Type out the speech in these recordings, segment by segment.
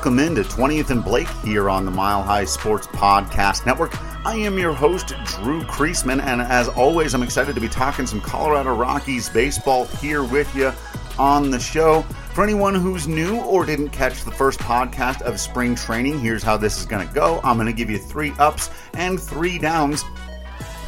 Welcome into 20th and Blake here on the Mile High Sports Podcast Network. I am your host, Drew Creasman, and as always, I'm excited to be talking some Colorado Rockies baseball here with you on the show. For anyone who's new or didn't catch the first podcast of spring training, here's how this is going to go. I'm going to give you three ups and three downs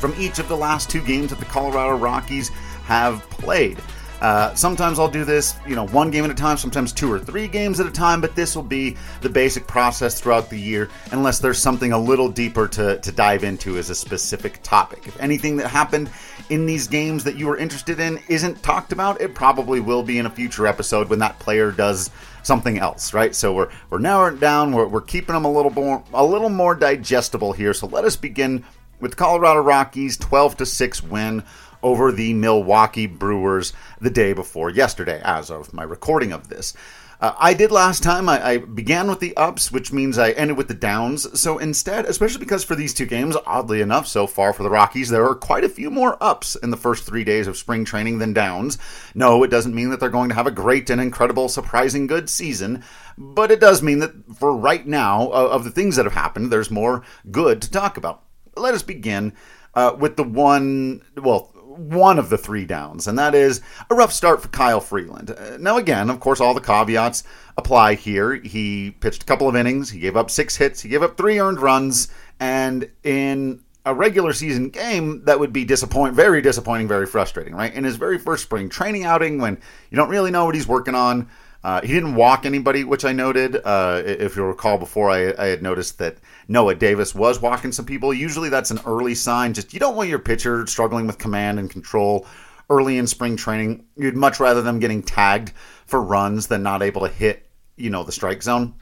from each of the last two games that the Colorado Rockies have played. Uh, sometimes I'll do this, you know, one game at a time, sometimes two or three games at a time, but this will be the basic process throughout the year, unless there's something a little deeper to, to dive into as a specific topic. If anything that happened in these games that you were interested in isn't talked about, it probably will be in a future episode when that player does something else, right? So we're we're narrowing down, we're, we're keeping them a little more a little more digestible here. So let us begin with Colorado Rockies 12 to 6 win over the Milwaukee Brewers the day before yesterday, as of my recording of this. Uh, I did last time. I, I, began with the ups, which means I ended with the downs. So instead, especially because for these two games, oddly enough, so far for the Rockies, there are quite a few more ups in the first three days of spring training than downs. No, it doesn't mean that they're going to have a great and incredible, surprising good season, but it does mean that for right now, uh, of the things that have happened, there's more good to talk about. Let us begin uh, with the one, well, one of the three downs, and that is a rough start for Kyle Freeland. Uh, now, again, of course, all the caveats apply here. He pitched a couple of innings, he gave up six hits, he gave up three earned runs, and in a regular season game, that would be disappoint, very disappointing, very frustrating, right? In his very first spring training outing, when you don't really know what he's working on, uh, he didn't walk anybody, which I noted. Uh, if you'll recall, before I, I, had noticed that Noah Davis was walking some people. Usually, that's an early sign. Just you don't want your pitcher struggling with command and control early in spring training. You'd much rather them getting tagged for runs than not able to hit, you know, the strike zone.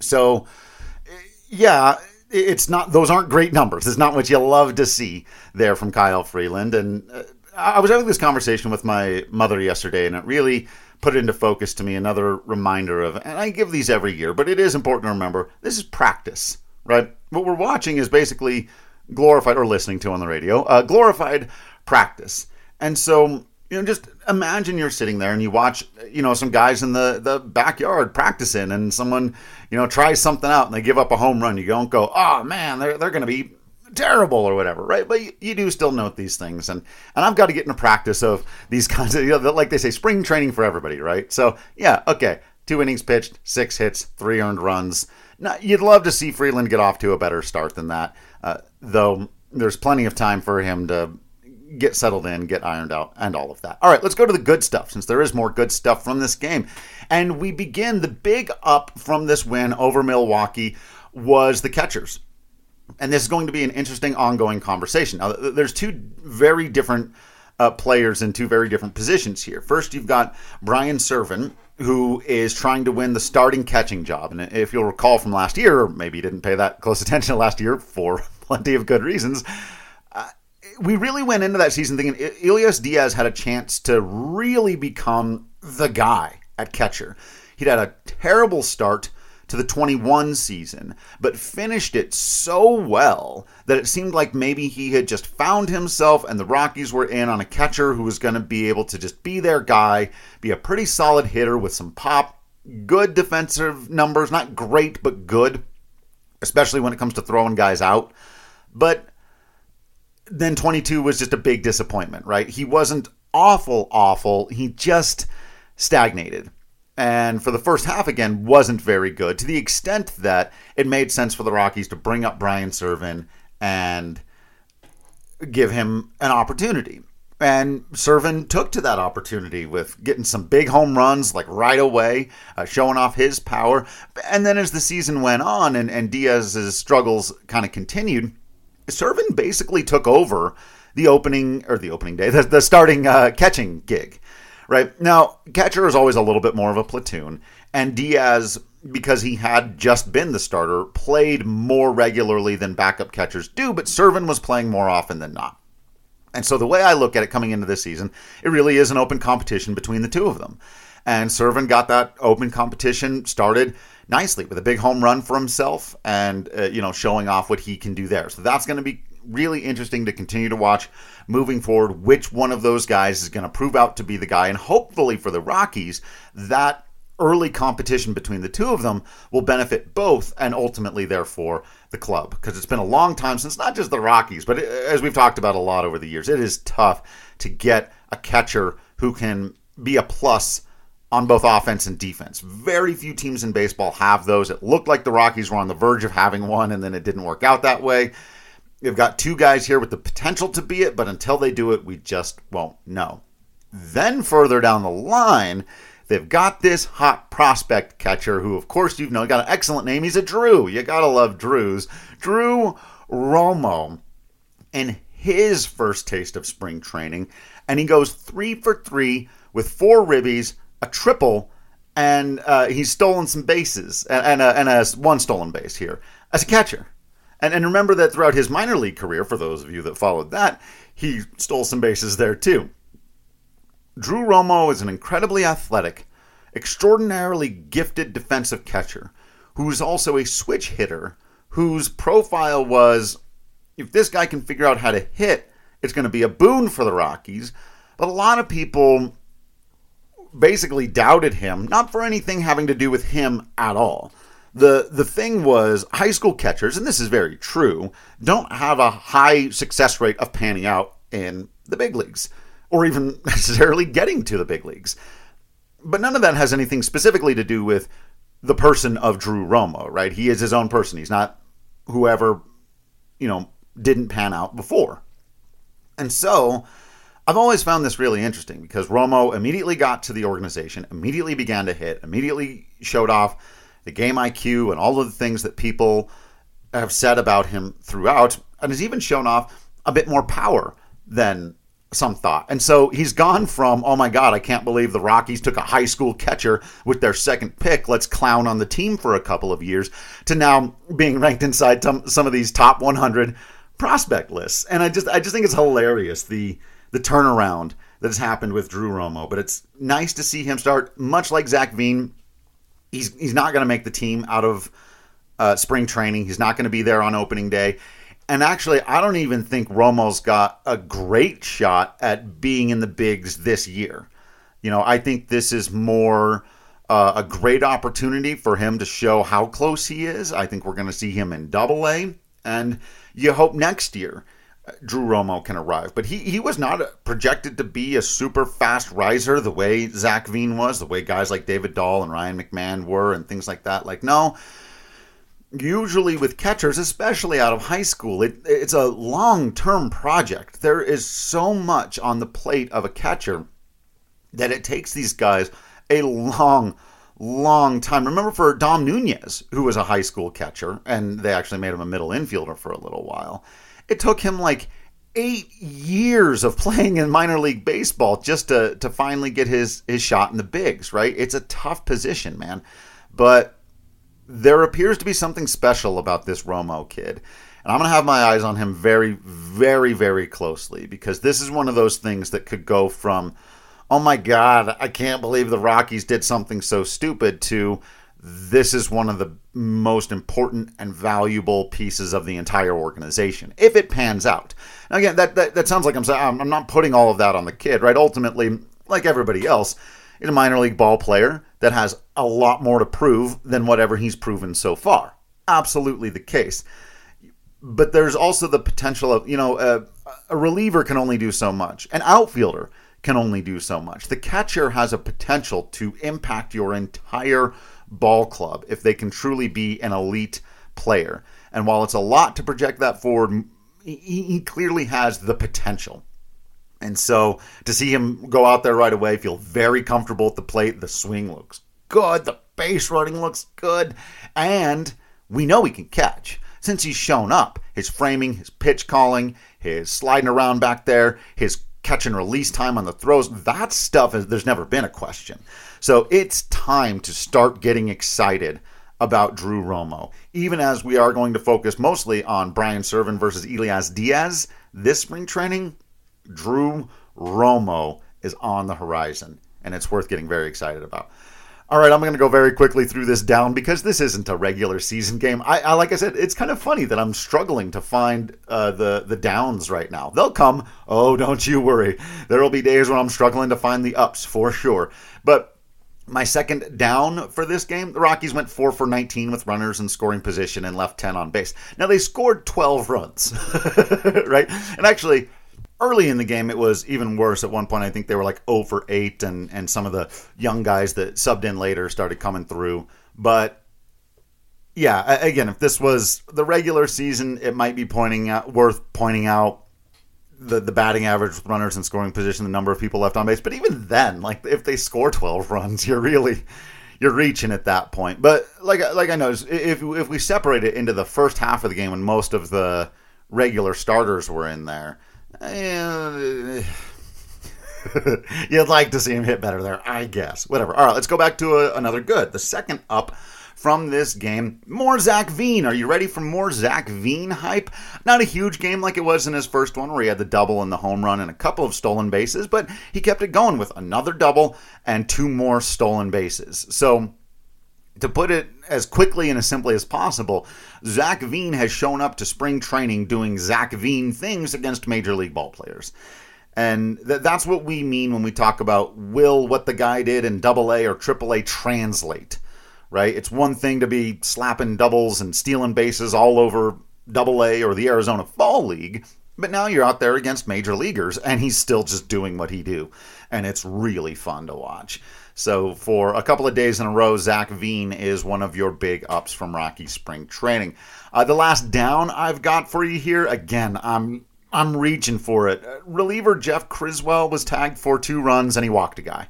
So, yeah, it's not; those aren't great numbers. It's not what you love to see there from Kyle Freeland. And uh, I was having this conversation with my mother yesterday, and it really put into focus to me another reminder of, and I give these every year, but it is important to remember this is practice, right? What we're watching is basically glorified, or listening to on the radio, uh, glorified practice. And so, you know, just imagine you're sitting there and you watch, you know, some guys in the, the backyard practicing and someone, you know, tries something out and they give up a home run. You don't go, oh man, they're, they're going to be terrible or whatever, right? But you, you, do still note these things, and and I've got to get into practice of these kinds of, you know, like they say, spring training for everybody, right? So yeah, okay, two innings pitched, six hits, three earned runs. Now you'd love to see Freeland get off to a better start than that, uh, though. There's plenty of time for him to get settled in, get ironed out, and all of that. All right, let's go to the good stuff since there is more good stuff from this game. And we begin the big up from this win over Milwaukee was the catchers and this is going to be an interesting ongoing conversation. Now, there's two very different uh, players in two very different positions here. First, you've got Brian Serven, who is trying to win the starting catching job. And if you'll recall from last year, or maybe you didn't pay that close attention last year for plenty of good reasons, uh, we really went into that season thinking Elias Diaz had a chance to really become the guy at catcher. He'd had a terrible start to the 21 season, but finished it so well that it seemed like maybe he had just found himself and the Rockies were in on a catcher who was going to be able to just be their guy, be a pretty solid hitter with some pop, good defensive numbers, not great, but good, especially when it comes to throwing guys out. But then 22 was just a big disappointment, right? He wasn't awful, awful. He just stagnated and for the first half again wasn't very good to the extent that it made sense for the Rockies to bring up Brian Serven and give him an opportunity. And Serven took to that opportunity with getting some big home runs like right away, uh, showing off his power. And then as the season went on and, and Diaz's struggles kind of continued, Serven basically took over the opening or the opening day, the, the starting uh, catching gig right? Now, catcher is always a little bit more of a platoon, and Diaz, because he had just been the starter, played more regularly than backup catchers do, but Serven was playing more often than not. And so the way I look at it coming into this season, it really is an open competition between the two of them. And Serven got that open competition started nicely with a big home run for himself and uh, you know showing off what he can do there. So that's going to be really interesting to continue to watch moving forward. Which one of those guys is going to prove out to be the guy, and hopefully for the Rockies, that early competition between the two of them will benefit both and ultimately, therefore, the club. Because it's been a long time since not just the Rockies, but uh, as we've talked about a lot over the years, it is tough to get a catcher who can be a plus on both offense and defense. Very few teams in baseball have those. It looked like the Rockies were on the verge of having one, and then it didn't work out that way. You've got two guys here with the potential to be it, but until they do it, we just won't know. Then further down the line, they've got this hot prospect catcher who, of course, you've known, got an excellent name. He's a Drew. You gotta love Drews. Drew Romo. And his first taste of spring training, and he goes three for three with four ribbies, a triple, and uh, he's stolen some bases and, and, a, and a one stolen base here as a catcher. And, and remember that throughout his minor league career, for those of you that followed that, he stole some bases there too. Drew Romo is an incredibly athletic, extraordinarily gifted defensive catcher who's also a switch hitter whose profile was if this guy can figure out how to hit, it's going to be a boon for the Rockies. But a lot of people basically doubted him, not for anything having to do with him at all. The the thing was high school catchers, and this is very true, don't have a high success rate of panning out in the big leagues or even necessarily getting to the big leagues. But none of that has anything specifically to do with the person of Drew Romo, right? He is his own person. He's not whoever, you know, didn't pan out before. And so I've always found this really interesting because Romo immediately got to the organization, immediately began to hit, immediately showed off the game IQ and all of the things that people have said about him throughout, and has even shown off a bit more power than some thought. And so he's gone from, oh my God, I can't believe the Rockies took a high school catcher with their second pick. Let's clown on the team for a couple of years to now being ranked inside some of these top 100 prospect lists. And I just, I just think it's hilarious the, the turnaround that has happened with Drew Romo. But it's nice to see him start, much like Zac Veen. He's, he's not going to make the team out of uh, spring training. He's not going to be there on opening day. And actually, I don't even think Romo's got a great shot at being in the bigs this year. You know, I think this is more uh, a great opportunity for him to show how close he is. I think we're going to see him in double A. And you hope next year Drew Romo can arrive. But he, he was not projected to be a super fast riser the way Zac Veen was, the way guys like David Dahl and Ryan McMahon were, and things like that. Like, no, usually with catchers, especially out of high school, it, it's a long term project. There is so much on the plate of a catcher that it takes these guys a long, long time. Remember for Dom Nunez, who was a high school catcher, and they actually made him a middle infielder for a little while. It took him like eight years of playing in minor league baseball just to, to finally get his, his shot in the bigs, right? It's a tough position, man. But there appears to be something special about this Romo kid. And I'm going to have my eyes on him very, very, very closely because this is one of those things that could go from, oh my God, I can't believe the Rockies did something so stupid, to this is one of the most important and valuable pieces of the entire organization if it pans out. Now, again, that, that, that sounds like I'm saying I'm not putting all of that on the kid, right? Ultimately, like everybody else, he's a minor league ball player that has a lot more to prove than whatever he's proven so far. Absolutely the case. But there's also the potential of, you know, a, a reliever can only do so much, an outfielder can only do so much. The catcher has a potential to impact your entire ball club if they can truly be an elite player. And while it's a lot to project that forward, he, clearly has the potential. And so to see him go out there right away, feel very comfortable at the plate, the swing looks good, the base running looks good, and we know he can catch. Since he's shown up, his framing, his pitch calling, his sliding around back there, his catch and release time on the throws, that stuff is there's never been a question. So it's time to start getting excited about Drew Romo. Even as we are going to focus mostly on Brian Serven versus Elias Diaz this spring training, Drew Romo is on the horizon, and it's worth getting very excited about. All right, I'm going to go very quickly through this down because this isn't a regular season game. I, I like I said, it's kind of funny that I'm struggling to find uh, the the downs right now. They'll come. Oh, don't you worry. There will be days when I'm struggling to find the ups for sure. But My second down for this game, the Rockies went 4 for 19 with runners in scoring position and left 10 on base. Now they scored 12 runs, right? And actually, early in the game, it was even worse. At one point, I think they were like 0 for 8, and, and some of the young guys that subbed in later started coming through. But yeah, again, if this was the regular season, it might be pointing out worth pointing out the, the batting average with runners in scoring position, the number of people left on base. But even then, like if they score 12 runs, you're really you're reaching at that point. But like like I know, if if we separate it into the first half of the game when most of the regular starters were in there, you'd like to see him hit better there, I guess. Whatever. All right, let's go back to a, another good. The second up from this game. More Zac Veen. Are you ready for more Zac Veen hype? Not a huge game like it was in his first one, where he had the double and the home run and a couple of stolen bases, but he kept it going with another double and two more stolen bases. So, to put it as quickly and as simply as possible, Zac Veen has shown up to spring training doing Zac Veen things against major league ball players. And th- that's what we mean when we talk about will what the guy did in double A or triple A translate right? It's one thing to be slapping doubles and stealing bases all over Double A or the Arizona Fall League, but now you're out there against major leaguers, and he's still just doing what he do, and it's really fun to watch. So for a couple of days in a row, Zac Veen is one of your big ups from Rocky Spring Training. Uh, the last down I've got for you here, again, I'm I'm reaching for it. Uh, reliever Jeff Criswell was tagged for two runs and he walked a guy.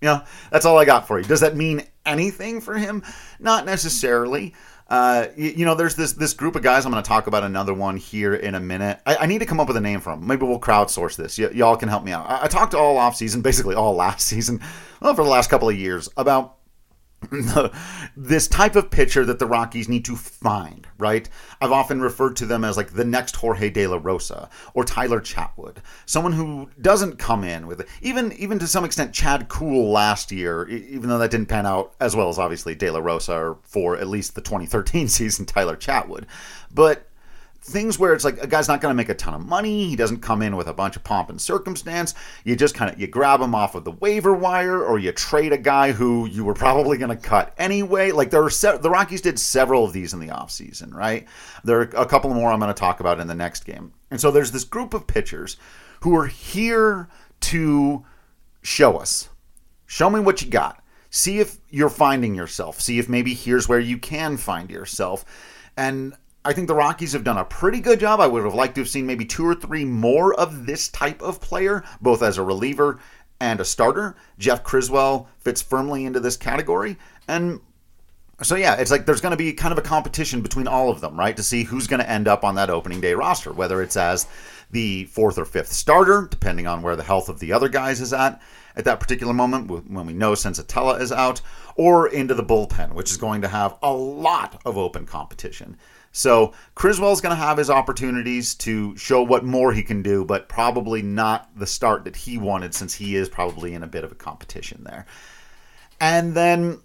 Yeah, that's all I got for you. Does that mean anything for him? Not necessarily. Uh, you, you, know, there's this this group of guys. I'm going to talk about another one here in a minute. I, I, need to come up with a name for them. Maybe we'll crowdsource this. Y- y'all can help me out. I, I talked all off season, basically all last season, well, for the last couple of years, about this type of pitcher that the Rockies need to find, right? I've often referred to them as like the next Jorge De La Rosa or Tyler Chatwood, someone who doesn't come in with even even to some extent Chad Kuhl last year, even though that didn't pan out as well as obviously De La Rosa or for at least the 2013 season Tyler Chatwood, but things where it's like a guy's not going to make a ton of money. He doesn't come in with a bunch of pomp and circumstance. You just kind of you grab him off of the waiver wire, or you trade a guy who you were probably going to cut anyway. Like there are se- the Rockies did several of these in the offseason, right? There are a couple more I'm going to talk about in the next game. And so there's this group of pitchers who are here to show us, show me what you got. See if you're finding yourself. See if maybe here's where you can find yourself. And I think the Rockies have done a pretty good job. I would have liked to have seen maybe two or three more of this type of player, both as a reliever and a starter. Jeff Criswell fits firmly into this category. And so, yeah, it's like there's going to be kind of a competition between all of them, right? To see who's going to end up on that opening day roster, whether it's as the fourth or fifth starter, depending on where the health of the other guys is at at that particular moment when we know Senzatela is out, or into the bullpen, which is going to have a lot of open competition. So Criswell's going to have his opportunities to show what more he can do, but probably not the start that he wanted since he is probably in a bit of a competition there. And then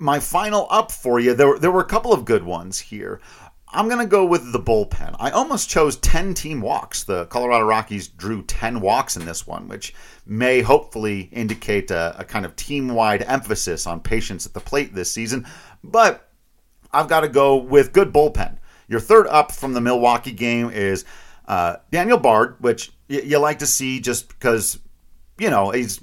my final up for you, there, there were a couple of good ones here. I'm going to go with the bullpen. I almost chose 10 team walks. The Colorado Rockies drew 10 walks in this one, which may hopefully indicate a, a kind of team wide emphasis on patience at the plate this season. But I've got to go with good bullpen. Your third up from the Milwaukee game is uh, Daniel Bard, which y- you like to see just because, you know, he's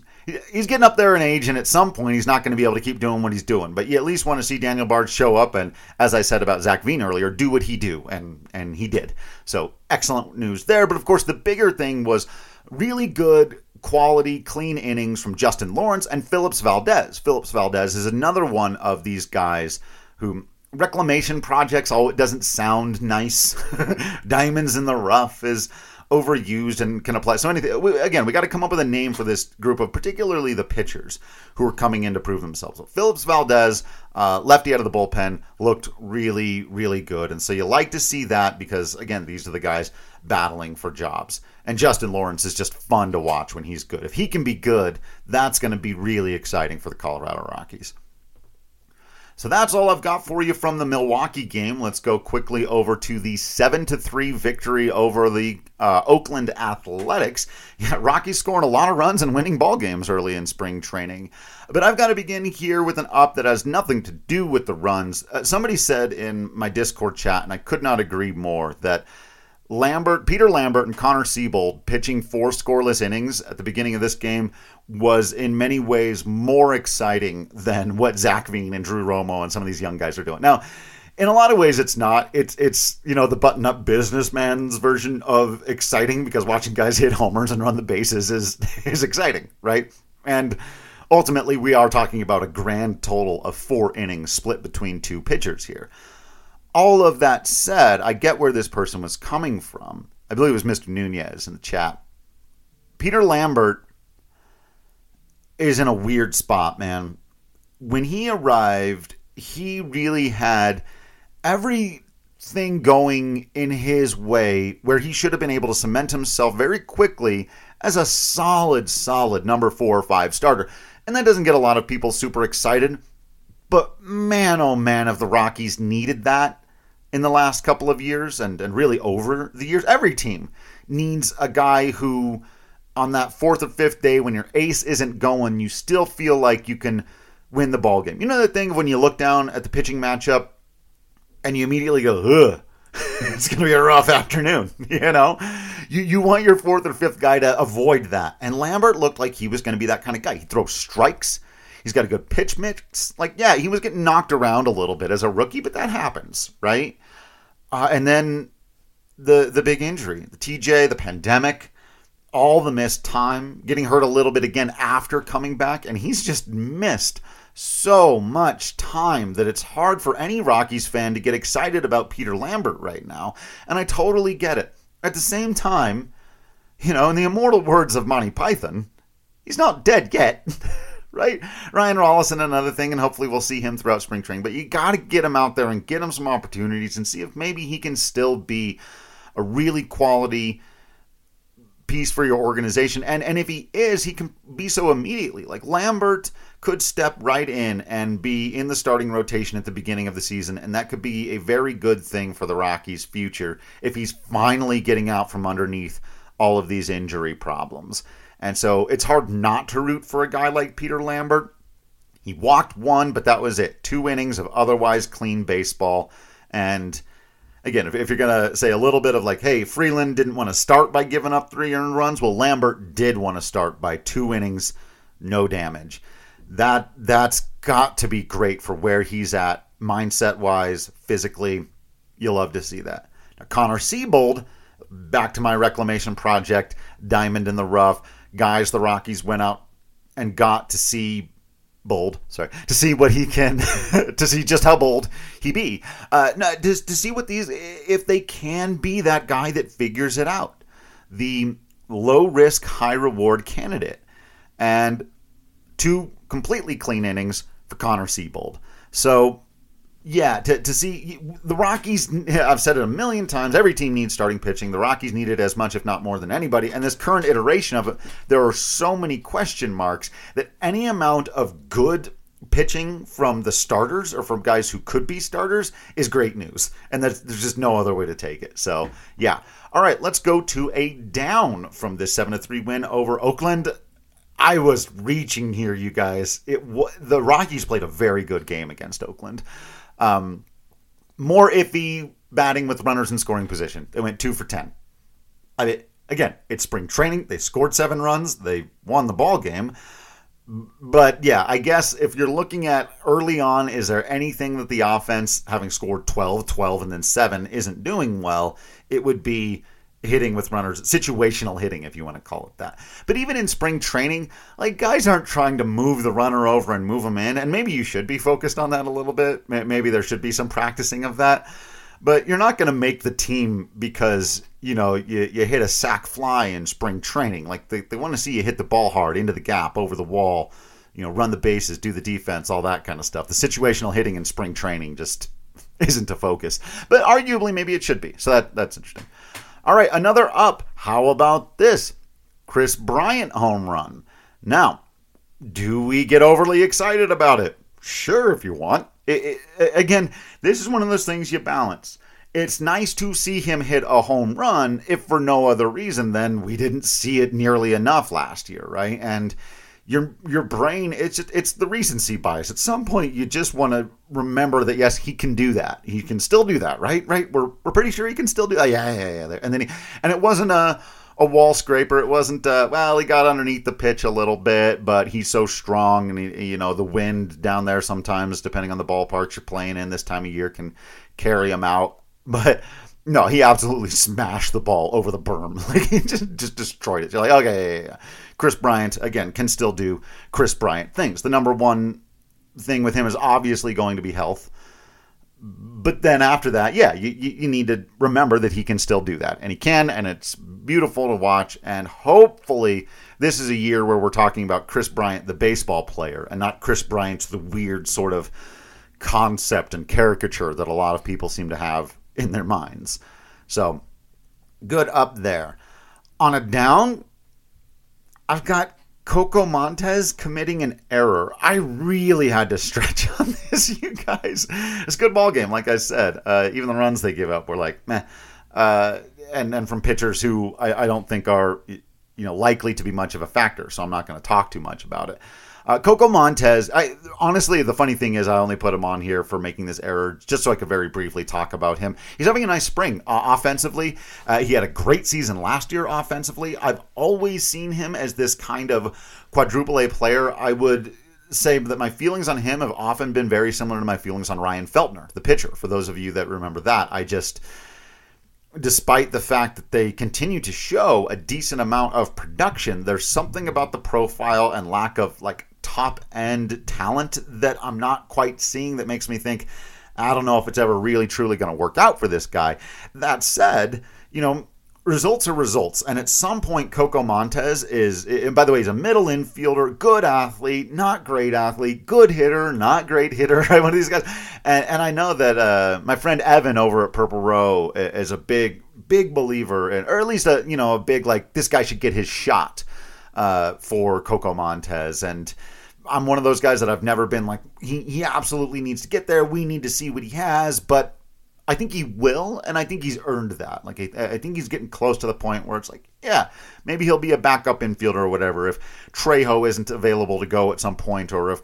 he's getting up there in age, and at some point he's not going to be able to keep doing what he's doing. But you at least want to see Daniel Bard show up, and as I said about Zac Veen earlier, do what he do, and and he did. So excellent news there. But of course, the bigger thing was really good quality, clean innings from Justin Lawrence and Phillips Valdez. Phillips Valdez is another one of these guys who reclamation projects oh it doesn't sound nice. Diamonds in the rough is overused and can apply. So anything we, again we got to come up with a name for this group of particularly the pitchers who are coming in to prove themselves. So phillips valdez uh, lefty out of the bullpen looked really really good. And so you like to see that because again these are the guys battling for jobs. And justin lawrence is just fun to watch when he's good. If he can be good that's going to be really exciting for the colorado rockies So that's all I've got for you from the Milwaukee game. Let's go quickly over to the 7 to 3 victory over the uh, Oakland Athletics. Yeah, Rockies scoring a lot of runs and winning ball games early in spring training. But I've got to begin here with an up that has nothing to do with the runs. Uh, somebody said in my Discord chat, and I could not agree more, that Lambert, Peter Lambert, and Connor Seabold pitching four scoreless innings at the beginning of this game was in many ways more exciting than what Zac Veen and Drew Romo and some of these young guys are doing. Now, in a lot of ways, it's not. It's it's you know the button up businessman's version of exciting because watching guys hit homers and run the bases is is exciting, right? And ultimately, we are talking about a grand total of four innings split between two pitchers here all of that said, I get where this person was coming from. I believe it was Mr. Nunez in the chat. Peter Lambert is in a weird spot, man. When he arrived, he really had everything going in his way where he should have been able to cement himself very quickly as a solid, solid number four or five starter. And that doesn't get a lot of people super excited. But man, oh man, if the Rockies needed that in the last couple of years and, and really over the years. Every team needs a guy who, on that fourth or fifth day when your ace isn't going, you still feel like you can win the ball game. You know the thing when you look down at the pitching matchup and you immediately go, ugh. it's going to be a rough afternoon, you know? You, you want your fourth or fifth guy to avoid that. And Lambert looked like he was going to be that kind of guy. He throws strikes. He's got a good pitch mix. Like, yeah, he was getting knocked around a little bit as a rookie, but that happens, right? Uh, and then the the big injury, the TJ, the pandemic, all the missed time, getting hurt a little bit again after coming back, and he's just missed so much time that it's hard for any Rockies fan to get excited about Peter Lambert right now. And I totally get it. At the same time, you know, in the immortal words of Monty Python, he's not dead yet. right? Ryan Rolison, another thing, and hopefully we'll see him throughout spring training. But you got to get him out there and get him some opportunities and see if maybe he can still be a really quality piece for your organization. And and if he is, he can be so immediately. Like Lambert could step right in and be in the starting rotation at the beginning of the season, and that could be a very good thing for the Rockies' future if he's finally getting out from underneath all of these injury problems. And so it's hard not to root for a guy like Peter Lambert. He walked one, but that was it. Two innings of otherwise clean baseball. And again, if, if you're going to say a little bit of like, hey, Freeland didn't want to start by giving up three earned runs, well, Lambert did want to start by two innings, no damage. That that's got to be great for where he's at, mindset wise, physically. You'll love to see that. Now, Connor Seabold, back to my reclamation project, diamond in the rough guys the Rockies went out and got to see bold sorry to see what he can to see just how bold he be. Uh no, to, to see what these if they can be that guy that figures it out. The low risk high reward candidate. And two completely clean innings for connor seabold so yeah, to, to see the Rockies, I've said it a million times. Every team needs starting pitching. The Rockies need it as much, if not more, than anybody. And this current iteration of it, there are so many question marks that any amount of good pitching from the starters or from guys who could be starters is great news. And there's just no other way to take it. So, yeah. All right, let's go to a down from this 7 3 win over Oakland. I was reaching here, you guys. It the Rockies played a very good game against Oakland. Um, more iffy batting with runners in scoring position. They went two for ten. I mean, again, it's spring training. They scored seven runs. They won the ball game. But yeah, I guess if you're looking at early on, is there anything that the offense, having scored 12, 12, and then 7, isn't doing well? It would be hitting with runners, situational hitting, if you want to call it that. But even in spring training, like guys aren't trying to move the runner over and move them in, and maybe you should be focused on that a little bit. Maybe there should be some practicing of that. But you're not going to make the team because you know you, you hit a sac fly in spring training. Like they, they want to see you hit the ball hard into the gap, over the wall, you know, run the bases, do the defense, all that kind of stuff. The situational hitting in spring training just isn't a focus. But arguably, maybe it should be. So that that's interesting. All right, another up. How about this? Kris Bryant home run. Now, do we get overly excited about it? Sure, if you want. It, it, again, this is one of those things you balance. It's nice to see him hit a home run, if for no other reason than we didn't see it nearly enough last year, right? And your your brain it's it's the recency bias. At some point you just want to remember that yes he can do that. He can still do that right? Right? We're, we're pretty sure he can still do that yeah yeah yeah and then he and it wasn't a a wall scraper. It wasn't uh, well he got underneath the pitch a little bit but he's so strong and he, you know the wind down there sometimes depending on the ballparks you're playing in this time of year can carry him out. But no, he absolutely smashed the ball over the berm. Like he just, just destroyed it. You're like, okay, yeah, yeah, yeah. Kris Bryant again can still do Kris Bryant things. The number one thing with him is obviously going to be health. But then after that, yeah, you, you need to remember that he can still do that. And he can, and it's beautiful to watch. And hopefully, this is a year where we're talking about Kris Bryant, the baseball player, and not Kris Bryant, the weird sort of concept and caricature that a lot of people seem to have in their minds. So, good up there. On a down, I've got Coco Montes committing an error. I really had to stretch on this, you guys. It's a good ball game, like I said. Uh, even the runs they give up were like, meh. Uh, and and from pitchers who I, I don't think are you know likely to be much of a factor, so I'm not going to talk too much about it. Uh, Coco Montes. I, honestly, the funny thing is, I only put him on here for making this error just so I could very briefly talk about him. He's having a nice spring uh, offensively. Uh, he had a great season last year offensively. I've always seen him as this kind of quadruple A player. I would say that my feelings on him have often been very similar to my feelings on Ryan Feltner, the pitcher. For those of you that remember that, I just despite the fact that they continue to show a decent amount of production, there's something about the profile and lack of like top end talent that I'm not quite seeing that makes me think, I don't know if it's ever really truly going to work out for this guy. That said, you know, results are results. And at some point, Coco Montes is, and by the way, he's a middle infielder, good athlete, not great athlete, good hitter, not great hitter, right? One of these guys. And, and I know that uh, my friend Evan over at Purple Row is a big, big believer, in, or at least a, you know, a big, like, this guy should get his shot uh, for Coco Montes. And, I'm one of those guys that I've never been like he he absolutely needs to get there. We need to see what he has, but I think he will, and I think he's earned that. Like I, I, think he's getting close to the point where it's like, yeah, maybe he'll be a backup infielder or whatever if Trejo isn't available to go at some point, or if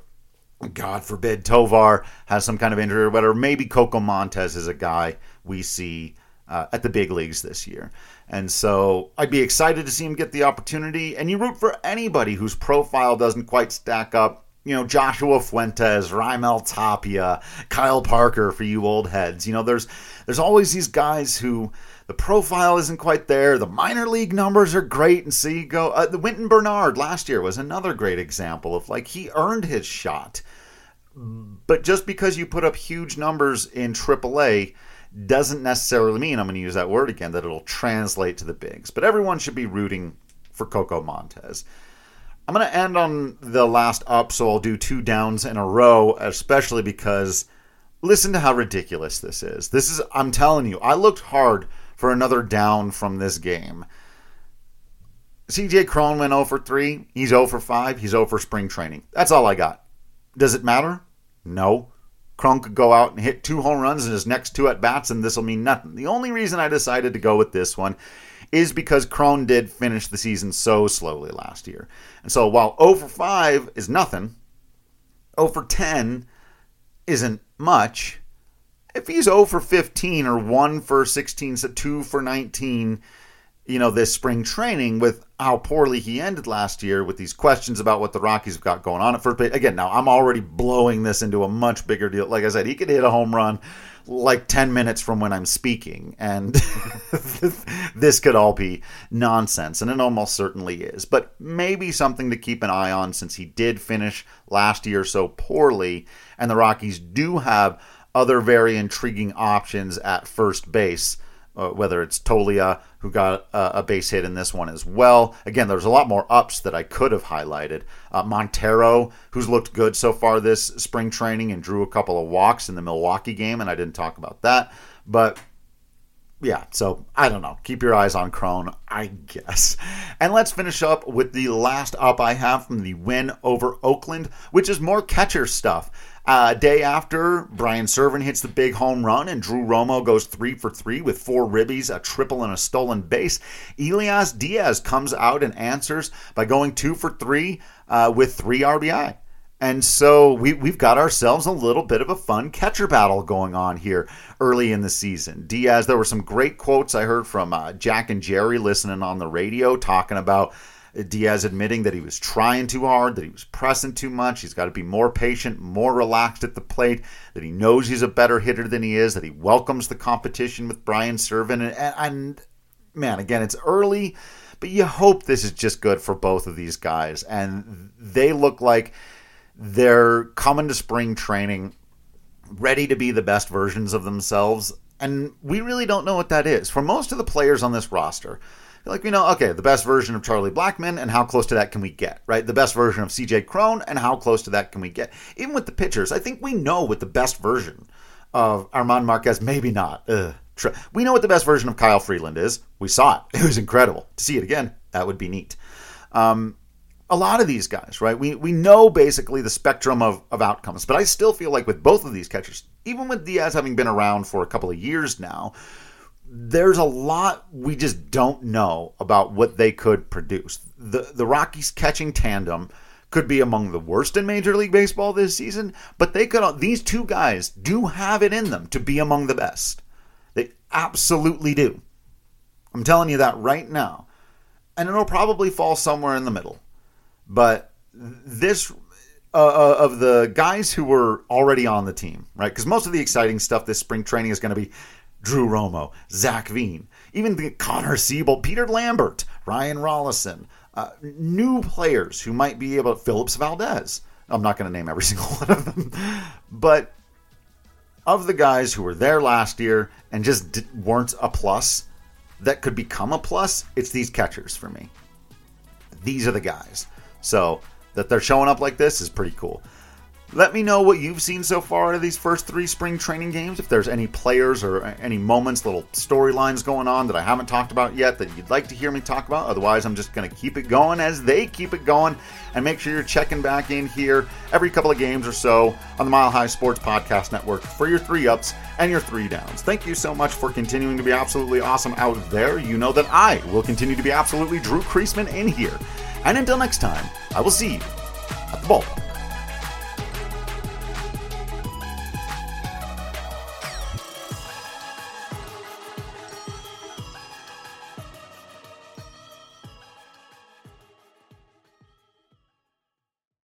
God forbid Tovar has some kind of injury or whatever. Maybe Coco Montes is a guy we see uh, at the big leagues this year. And so I'd be excited to see him get the opportunity. And you root for anybody whose profile doesn't quite stack up. You know, Joshua Fuentes, Raimel Tapia, Kyle Parker for you old heads. You know, there's there's always these guys who the profile isn't quite there. The minor league numbers are great, and so you go. Uh, the Wynton Bernard last year was another great example of like he earned his shot, but just because you put up huge numbers in AAA doesn't necessarily mean, I'm going to use that word again, that it'll translate to the bigs. But everyone should be rooting for Coco Montes. I'm going to end on the last up, so I'll do two downs in a row, especially because listen to how ridiculous this is. This is, I'm telling you, I looked hard for another down from this game. CJ Cron went 0 for 3. He's 0 for 5. He's 0 for spring training. That's all I got. Does it matter? No. Cron could go out and hit two home runs in his next two at bats, and this will mean nothing. The only reason I decided to go with this one is because Cron did finish the season so slowly last year. And so while 0 for 5 is nothing, 0 for 10 isn't much. If he's 0 for 15 or 1 for 16, so 2 for 19, you know, this spring training with how poorly he ended last year with these questions about what the Rockies have got going on at first base. Again, now I'm already blowing this into a much bigger deal. Like I said, he could hit a home run like 10 minutes from when I'm speaking, and this could all be nonsense, and it almost certainly is. But maybe something to keep an eye on since he did finish last year so poorly, and the Rockies do have other very intriguing options at first base uh, whether it's Toglia, who got a base hit in this one as well. Again, there's a lot more ups that I could have highlighted. Uh, Montero, who's looked good so far this spring training and drew a couple of walks in the Milwaukee game, and I didn't talk about that. But yeah, so I don't know. Keep your eyes on Cron, I guess. And let's finish up with the last up I have from the win over Oakland, which is more catcher stuff. Uh, day after, Brian Serven hits the big home run, and Drew Romo goes three for three with four ribbies, a triple, and a stolen base. Elias Diaz comes out and answers by going two for three uh, with three RBI. And so we, we've got ourselves a little bit of a fun catcher battle going on here early in the season. Diaz, there were some great quotes I heard from uh, Jack and Jerry listening on the radio talking about Diaz admitting that he was trying too hard, that he was pressing too much. He's got to be more patient, more relaxed at the plate, that he knows he's a better hitter than he is, that he welcomes the competition with Brian Serven. And, and, and man, again, it's early, but you hope this is just good for both of these guys. And they look like they're coming to spring training ready to be the best versions of themselves. And we really don't know what that is. For most of the players on this roster, like we know, okay, the best version of Charlie Blackmon and how close to that can we get, right? The best version of CJ Cron, and how close to that can we get? Even with the pitchers, I think we know what the best version of German Marquez, maybe not. Ugh. We know what the best version of Kyle Freeland is. We saw it. It was incredible. To see it again, that would be neat. Um, a lot of these guys, right? We we know basically the spectrum of, of outcomes, but I still feel like with both of these catchers, even with Diaz having been around for a couple of years now, there's a lot we just don't know about what they could produce. The the Rockies catching tandem could be among the worst in Major League Baseball this season, but they could these two guys do have it in them to be among the best. They absolutely do. I'm telling you that right now. And it'll probably fall somewhere in the middle. But this uh, uh, of the guys who were already on the team, right? Because most of the exciting stuff this spring training is going to be Drew Romo, Zac Veen, even the Connor Seabold, Peter Lambert, Ryan Rolison, uh, new players who might be able. Phillips Valdez. I'm not going to name every single one of them, but of the guys who were there last year and just weren't a plus that could become a plus, it's these catchers for me. These are the guys. So that they're showing up like this is pretty cool. Let me know what you've seen so far out of these first three spring training games. If there's any players or any moments, little storylines going on that I haven't talked about yet that you'd like to hear me talk about. Otherwise, I'm just going to keep it going as they keep it going. And make sure you're checking back in here every couple of games or so on the Mile High Sports Podcast Network for your three ups and your three downs. Thank you so much for continuing to be absolutely awesome out there. You know that I will continue to be absolutely Drew Creasman in here. And until next time, I will see you at the ballpark.